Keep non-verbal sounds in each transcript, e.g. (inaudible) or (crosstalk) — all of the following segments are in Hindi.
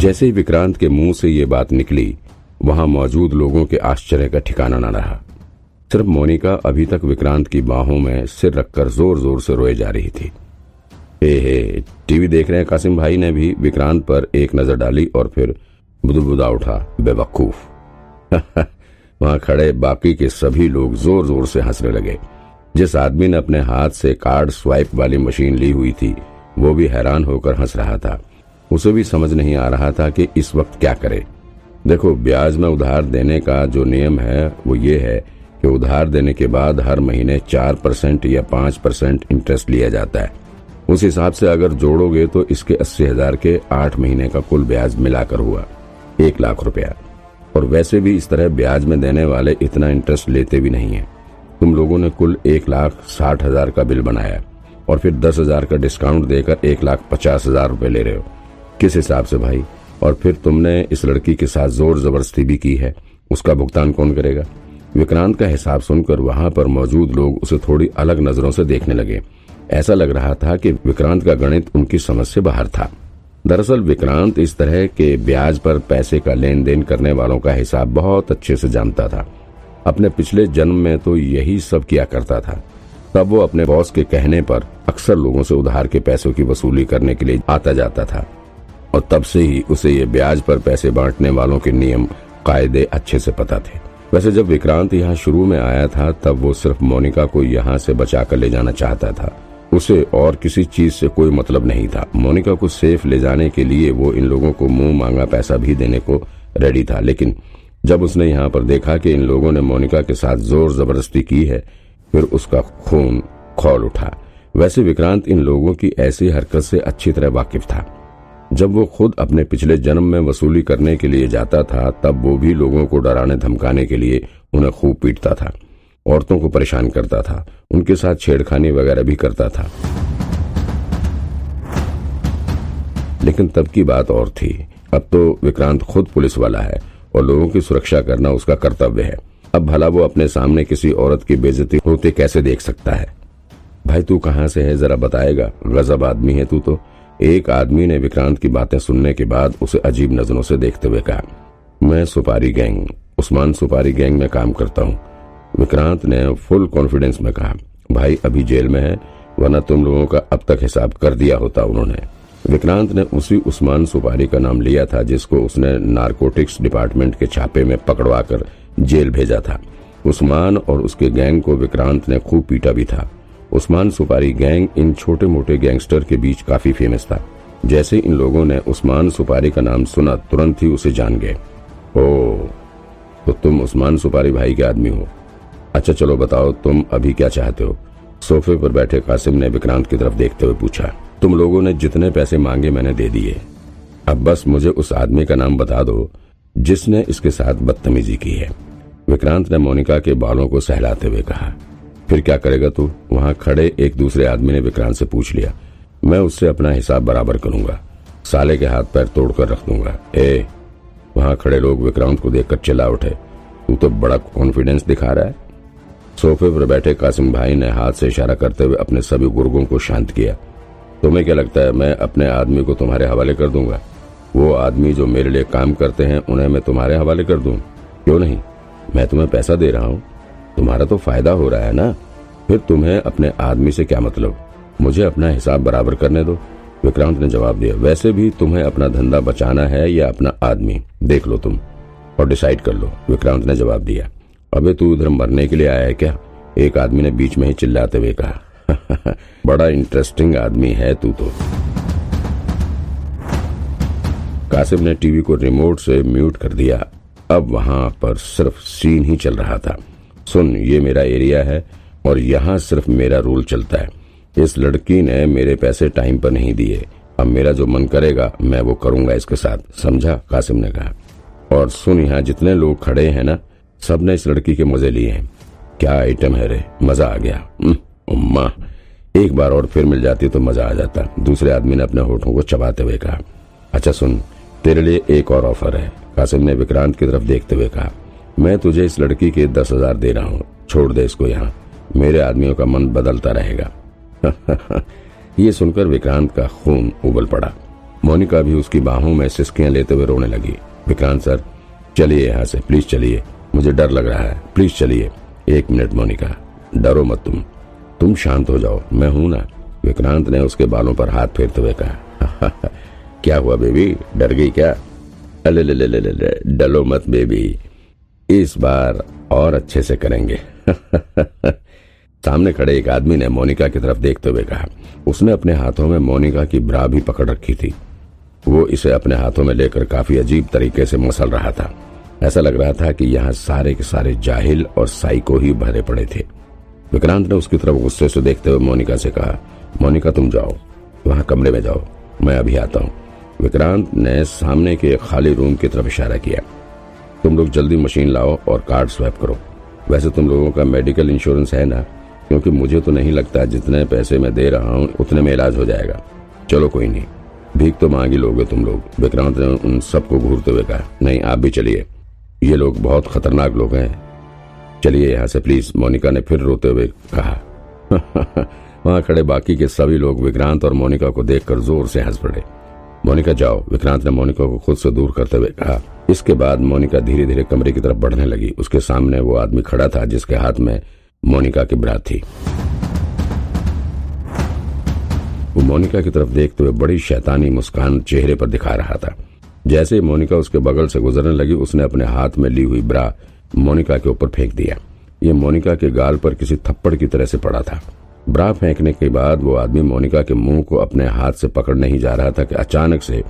जैसे ही विक्रांत के मुँह से ये बात निकली, वहाँ मौजूद लोगों के आश्चर्य का ठिकाना न रहा। सिर्फ़ मोनिका अभी तक विक्रांत की बाहों में सिर रखकर ज़ोर ज़ोर से रोए जा रही थी। हे हे, टीवी देख रहे कासिम भाई ने भी विक्रांत पर एक नज़र डाली और फिर बुदबुदा उठा, बेवकूफ़। (laughs) वहाँ खड़े बाकी के सभी लोग ज़ोर ज़ोर से हंसने लगे। जिस आदमी ने अपने हाथ से कार्ड स्वाइप वाली मशीन ली हुई थी, वो भी हैरान होकर हंस रहा था। उसे भी समझ नहीं आ रहा था कि इस वक्त क्या करे। देखो, ब्याज में उधार देने का जो नियम है, वो ये है कि उधार देने के बाद हर महीने चार परसेंट या पाँच परसेंट इंटरेस्ट लिया जाता है। उस हिसाब से अगर जोड़ोगे तो इसके अस्सी हज़ार के आठ महीने का कुल ब्याज मिलाकर हुआ, एक लाख रुपया। और वैसे भी इस तरह ब्याज में देने वाले इतना इंटरेस्ट लेते भी नहीं है। तुम लोगों ने कुल एक लाख साठ हज़ार का बिल बनाया और फिर दस हज़ार का डिस्काउंट देकर एक लाख पचास हज़ार रूपए ले रहे हो। किस हिसाब से भाई? और फिर तुमने इस लड़की के साथ ज़ोर ज़बरदस्ती भी की है। उसका भुगतान कौन करेगा? विक्रांत का हिसाब सुनकर वहाँ पर मौजूद लोग उसे थोड़ी अलग नज़रों से देखने लगे। ऐसा लग रहा था कि विक्रांत का गणित उनकी समझ से बाहर था। दरअसल विक्रांत इस तरह के ब्याज पर पैसे का लेन देन करने वालों का हिसाब बहुत अच्छे से जानता था। अपने पिछले जन्म में तो यही सब किया करता था। तब वो अपने बॉस के कहने पर अक्सर लोगों से उधार के पैसों की वसूली करने के लिए आता जाता था। और तब से ही उसे ये ब्याज पर पैसे बांटने वालों के नियम कायदे अच्छे से पता थे। वैसे जब विक्रांत यहाँ शुरू में आया था, तब वो सिर्फ़ मोनिका को यहाँ से बचा कर ले जाना चाहता था। उसे और किसी चीज़ से कोई मतलब नहीं था। मोनिका को सेफ़ ले जाने के लिए वो इन लोगों को मुँह मांगा पैसा भी देने को रेडी था। लेकिन जब उसने यहाँ पर देखा कि इन लोगों ने मोनिका के साथ ज़ोर ज़बरदस्ती की है, फिर उसका खून खोल उठा। वैसे विक्रांत इन लोगों की ऐसी हरकत से अच्छी तरह वाकिफ था। जब वो खुद अपने पिछले जन्म में वसूली करने के लिए जाता था, तब वो भी लोगों को डराने धमकाने के लिए उन्हें खूब पीटता था, औरतों को परेशान करता था, उनके साथ छेड़खानी वगैरह भी करता था। लेकिन तब की बात और थी। अब तो विक्रांत खुद पुलिस वाला है और लोगों की सुरक्षा करना उसका कर्तव्य है। अब भला वो अपने सामने किसी औरत की बेजती होते कैसे देख सकता है? भाई तू कहाँ से है? जरा बताएगा। गजब आदमी है तू तो। एक आदमी ने विक्रांत की बातें सुनने के बाद उसे अजीब नज़रों से देखते हुए कहा, मैं सुपारी गैंग, उस्मान सुपारी गैंग में काम करता हूँ। विक्रांत ने फुल कॉन्फिडेंस में कहा, भाई, अभी जेल में है, वरना तुम लोगों का अब तक हिसाब कर दिया होता उन्होंने। विक्रांत ने उसी उस्मान सुपारी का नाम लिया था, जिसको उसने नारकोटिक्स डिपार्टमेंट के छापे में पकड़वा कर जेल भेजा था। उस्मान और उसके गैंग को विक्रांत ने खूब पीटा भी था। उस्मान सुपारी गैंग इन छोटे मोटे गैंगस्टर के बीच काफ़ी फ़ेमस था। जैसे इन लोगों ने उस्मान सुपारी का नाम सुना, तुरंत ही उसे जान गए। ओ तो तुम उस्मान सुपारी भाई के आदमी हो। अच्छा चलो बताओ, तुम अभी क्या चाहते हो? सोफे पर बैठे कासिम ने विक्रांत की तरफ़ देखते हुए पूछा, तुम लोगों ने जितने पैसे मांगे मैंने दे दिए। अब बस मुझे उस आदमी का नाम बता दो, जिसने इसके साथ बदतमीजी की है। विक्रांत ने मोनिका के बालों को सहलाते हुए कहा फिर क्या करेगा तू? वहाँ खड़े एक दूसरे आदमी ने विक्रांत से पूछ लिया। मैं उससे अपना हिसाब बराबर करूँगा। साले के हाथ पैर तोड़कर रख दूँगा। ए, वहाँ खड़े लोग विक्रांत को देखकर चिल्ला उठे। तू तो बड़ा कॉन्फिडेंस दिखा रहा है। सोफे पर बैठे कासिम भाई ने हाथ से इशारा करते हुए अपने सभी गुर्गों को शांत किया। तुम्हें क्या लगता है मैं अपने आदमी को तुम्हारे हवाले कर दूँगा? वो आदमी जो मेरे लिए काम करते हैं, उन्हें मैं तुम्हारे हवाले कर दूँ? क्यों नहीं? मैं तुम्हें पैसा दे रहा हूँ। तुम्हारा तो फ़ायदा हो रहा है ना? फिर तुम्हें अपने आदमी से क्या मतलब? मुझे अपना हिसाब बराबर करने दो। विक्रांत ने जवाब दिया, वैसे भी तुम्हें अपना धंधा बचाना है या अपना आदमी? देख लो तुम और डिसाइड कर लो, विक्रांत ने जवाब दिया। अबे तू उधर मरने के लिए आया है क्या? एक आदमी ने बीच में ही चिल्लाते हुए कहा, (laughs) बड़ा इंटरेस्टिंग आदमी है तू तो। कासिम ने टीवी को रिमोट से म्यूट कर दिया। अब वहाँ पर सिर्फ़ सीन ही चल रहा था। सुन, ये मेरा एरिया है और यहाँ सिर्फ़ मेरा रूल चलता है। इस लड़की ने मेरे पैसे टाइम पर नहीं दिए। अब मेरा जो मन करेगा, मैं वो करूँगा इसके साथ। समझा? कासिम ने कहा। और सुन यहाँ, जितने लोग खड़े हैं ना, सबने इस लड़की के मज़े लिए हैं। क्या आइटम है रे? मज़ा आ गया। उम्मा एक बार और फिर मिल जाती तो मज़ा आ जाता। दूसरे आदमी ने अपने होठों को चबाते हुए कहा। अच्छा सुन, तेरे लिए एक और ऑफ़र है। कासिम ने विक्रांत की तरफ़ देखते हुए कहा। मैं तुझे इस लड़की के दस हज़ार दे रहा हूँ। छोड़ दे इसको यहाँ। मेरे आदमियों का मन बदलता रहेगा। (laughs) ये सुनकर विक्रांत का खून उबल पड़ा। मोनिका भी उसकी बाहों में सिस्कियाँ लेते हुए रोने लगी। विक्रांत सर चलिए यहाँ से प्लीज़ चलिए। मुझे डर लग रहा है। प्लीज़ चलिए। एक मिनट मोनिका। डरो मत तुम। तुम शांत हो जाओ। मैं हूँ ना। विक्रांत ने उसके बालों पर हाथ फेरते हुए कहा। (laughs) क्या हुआ बेबी? डर गई क्या? अले ले ले ले ले, डलो मत बेबी। इस बार और अच्छे से करेंगे। (laughs) सामने खड़े एक आदमी ने मोनिका की तरफ़ देखते हुए कहा। उसने अपने हाथों में मोनिका की ब्रा भी पकड़ रखी थी। वो इसे अपने हाथों में लेकर काफ़ी अजीब तरीके से मसल रहा था। ऐसा लग रहा था कि यहाँ सारे के सारे जाहिल और साइको ही भरे पड़े थे। विक्रांत ने उसकी तरफ़ गुस्से से देखते हुए मोनिका से कहा, मोनिका, तुम जाओ। वहाँ कमरे में जाओ। मैं अभी आता हूँ। विक्रांत ने सामने के खाली रूम की तरफ़ इशारा किया। तुम लोग जल्दी मशीन लाओ और कार्ड स्वैप करो। वैसे तुम लोगों का मेडिकल इंश्योरेंस है ना? क्योंकि मुझे तो नहीं लगता जितने पैसे मैं दे रहा हूँ, उतने में इलाज हो जाएगा। चलो कोई नहीं। भीख तो मांगी लोगे तुम लोग। विक्रांत ने उन सबको घूरते हुए कहा, नहीं, आप भी चलिए। ये लोग बहुत खतरनाक लोग हैं। चलिए यहाँ से प्लीज़, मोनिका ने फिर रोते हुए कहा। (laughs) वहाँ खड़े बाकी के सभी लोग विक्रांत और मोनिका को देखकर ज़ोर से हंस पड़े। मोनिका, जाओ। विक्रांत ने मोनिका को खुद से दूर करते हुए कहा। इसके बाद मोनिका धीरे धीरे कमरे की तरफ़ बढ़ने लगी। उसके सामने वो आदमी खड़ा था, जिसके हाथ में मोनिका की ब्रात थी। वो मोनिका की तरफ़ देखते हुए बड़ी शैतानी मुस्कान चेहरे पर दिखा रहा था। जैसे ही मोनिका उसके बगल से गुजरने लगी, उसने अपने हाथ में ली हुई ब्रा मोनिका के ऊपर फेंक दिया। ये मोनिका के गाल पर किसी थप्पड़ की तरह से पड़ा था। ब्रा फेंकने के बाद वो आदमी मोनिका के मुँह को अपने हाथ से पकड़ने ही जा रहा था कि अचानक से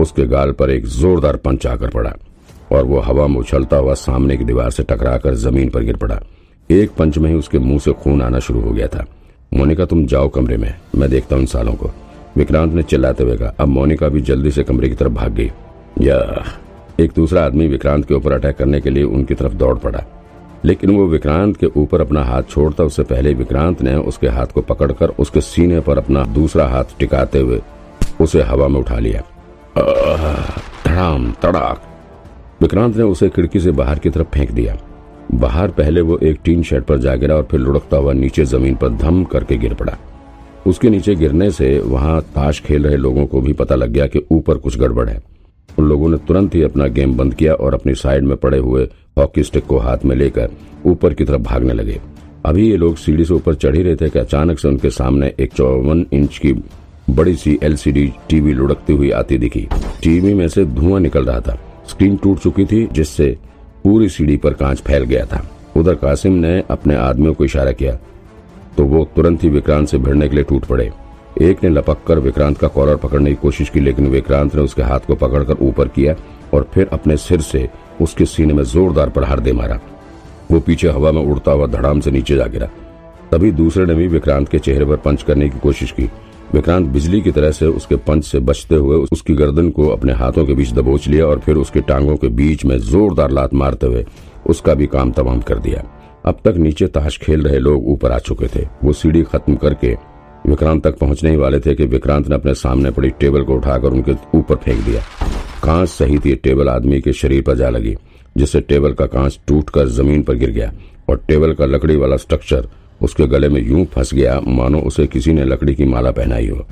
उसके गाल पर एक जोरदार पंच आकर पड़ा और वो हवा में उछलता हुआ सामने की दीवार से टकराकर ज़मीन पर गिर पड़ा। एक पंच में ही उसके मुँह से खून आना शुरू हो गया था। मोनिका, तुम जाओ कमरे में, मैं देखता हूँ सालों को। विक्रांत ने चिल्लाते हुए कहा, अब मोनिका भी जल्दी से कमरे की तरफ़ भाग गई। या, एक दूसरा आदमी विक्रांत के ऊपर अटैक करने के लिए उनकी तरफ़ दौड़ पड़ा। लेकिन वो विक्रांत के ऊपर अपना हाथ छोड़ता, उससे पहले विक्रांत ने उसके हाथ को पकड़कर उसके सीने पर अपना दूसरा हाथ टिकाते हुए उसे हवा में उठा लिया। धड़ाम, तड़ाक। विक्रांत ने उसे खिड़की से बाहर की तरफ़ फेंक दिया। बाहर पहले वो एक टीन शेड पर जा गिरा और फिर लुढ़कता हुआ नीचे ज़मीन पर धम करके गिर पड़ा। उसके नीचे गिरने से वहाँ ताश खेल रहे लोगों को भी पता लग गया कि ऊपर कुछ गड़बड़ है। उन लोगों ने तुरंत ही अपना गेम बंद किया और अपनी साइड में पड़े हुए हॉकी स्टिक को हाथ में लेकर ऊपर की तरफ़ भागने लगे। अभी ये लोग सीढ़ी से ऊपर चढ़ ही रहे थे कि अचानक से उनके सामने एक चौवन इंच की बड़ी सी एलसीडी टीवी लुढ़कती हुई आती दिखी। टीवी में से धुआँ निकल रहा था। स्क्रीन टूट चुकी थी, जिससे पूरी सीढ़ी पर कांच फैल गया था। उधर कासिम ने अपने आदमियों को इशारा किया तो वो तुरंत ही विक्रांत से भिड़ने के लिए टूट पड़े। एक ने लपक कर विक्रांत का कॉलर पकड़ने की कोशिश की, लेकिन विक्रांत ने उसके हाथ को पकड़कर ऊपर किया और फिर अपने सिर से उसके सीने में जोरदार प्रहार दे मारा। वो पीछे हवा में उड़ता हुआ धड़ाम से नीचे जा गिरा। तभी दूसरे ने भी विक्रांत के चेहरे पर पंच करने की कोशिश की। विक्रांत बिजली की तरह से उसके पंच से बचते हुए उसकी गर्दन को अपने हाथों के बीच दबोच लिया और फिर उसके टांगों के बीच में जोरदार लात मारते हुए उसका भी काम तमाम कर दिया। अब तक नीचे ताश खेल रहे लोग ऊपर आ चुके थे। वो सीढ़ी खत्म करके विक्रांत तक पहुँचने ही वाले थे कि विक्रांत ने अपने सामने पड़ी टेबल को उठाकर उनके ऊपर फेंक दिया। कांच सहित ये टेबल आदमी के शरीर पर जा लगी, जिससे टेबल का कांच टूटकर ज़मीन पर गिर गया और टेबल का लकड़ी वाला स्ट्रक्चर उसके गले में यूँ फंस गया, मानो उसे किसी ने लकड़ी की माला पहनाई हो।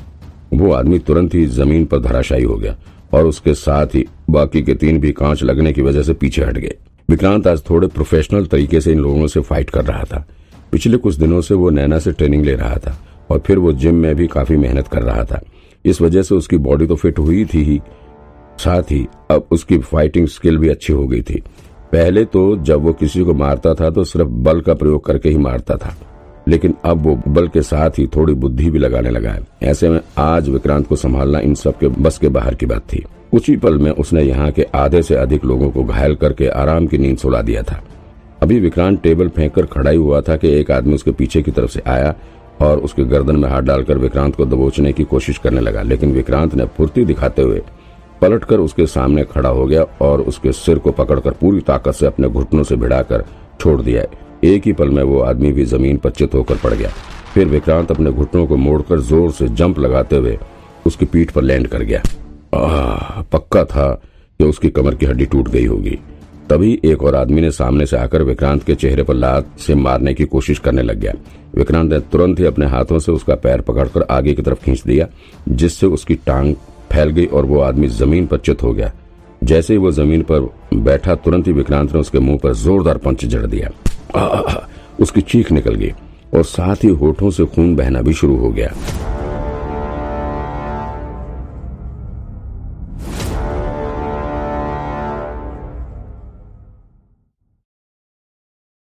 वो आदमी तुरंत ही ज़मीन पर धराशायी हो गया और उसके साथ ही बाकी के तीन भी कांच लगने की वजह से पीछे हट गए। विक्रांत आज थोड़े प्रोफेशनल तरीके से इन लोगों से फाइट कर रहा था। पिछले कुछ दिनों से वो नैना से ट्रेनिंग ले रहा था। और फिर वो जिम में भी काफ़ी मेहनत कर रहा था। इस वजह से उसकी बॉडी तो फिट हुई थी ही। साथ ही अब उसकी फाइटिंग स्किल भी अच्छी हो गई थी। पहले तो जब वो किसी को मारता था तो सिर्फ़ बल का प्रयोग करके ही मारता था। लेकिन अब वो बल के साथ ही थोड़ी बुद्धि भी लगाने लगा है। ऐसे में आज विक्रांत को संभालना इन सब के बस के बाहर की बात थी। ही पल में उसने यहाँ के आधे से अधिक लोगों को घायल करके आराम की नींद सुला दिया था। अभी विक्रांत टेबल फेंक कर खड़ा ही हुआ था कि एक आदमी उसके पीछे की तरफ़ से आया और उसके गर्दन में हाथ डालकर विक्रांत को दबोचने की कोशिश करने लगा लेकिन विक्रांत ने फुर्ती दिखाते हुए पलटकर उसके सामने खड़ा हो गया और उसके सिर को पकड़कर पूरी ताकत से अपने घुटनों से भिड़ाकर छोड़ दिया। एक ही पल में वो आदमी भी ज़मीन पर चित होकर पड़ गया। फिर विक्रांत अपने घुटनों को मोड़कर ज़ोर से जंप लगाते हुए उसकी पीठ पर लैंड कर गया। आ, पक्का था कि उसकी कमर की हड्डी टूट गई होगी। तभी एक और आदमी ने सामने से आकर विक्रांत के चेहरे पर लात से मारने की कोशिश करने लग गया। विक्रांत ने तुरंत ही अपने हाथों से उसका पैर पकड़कर आगे की तरफ़ खींच दिया जिससे उसकी टांग फैल गई और वो आदमी ज़मीन पर चित हो गया। जैसे ही वो ज़मीन पर बैठा तुरंत ही विक्रांत ने उसके मुँह पर जोरदार पंच जड़ दिया। आ, आ, आ, उसकी चीख निकल गई और साथ ही होठों से खून बहना भी शुरू हो गया।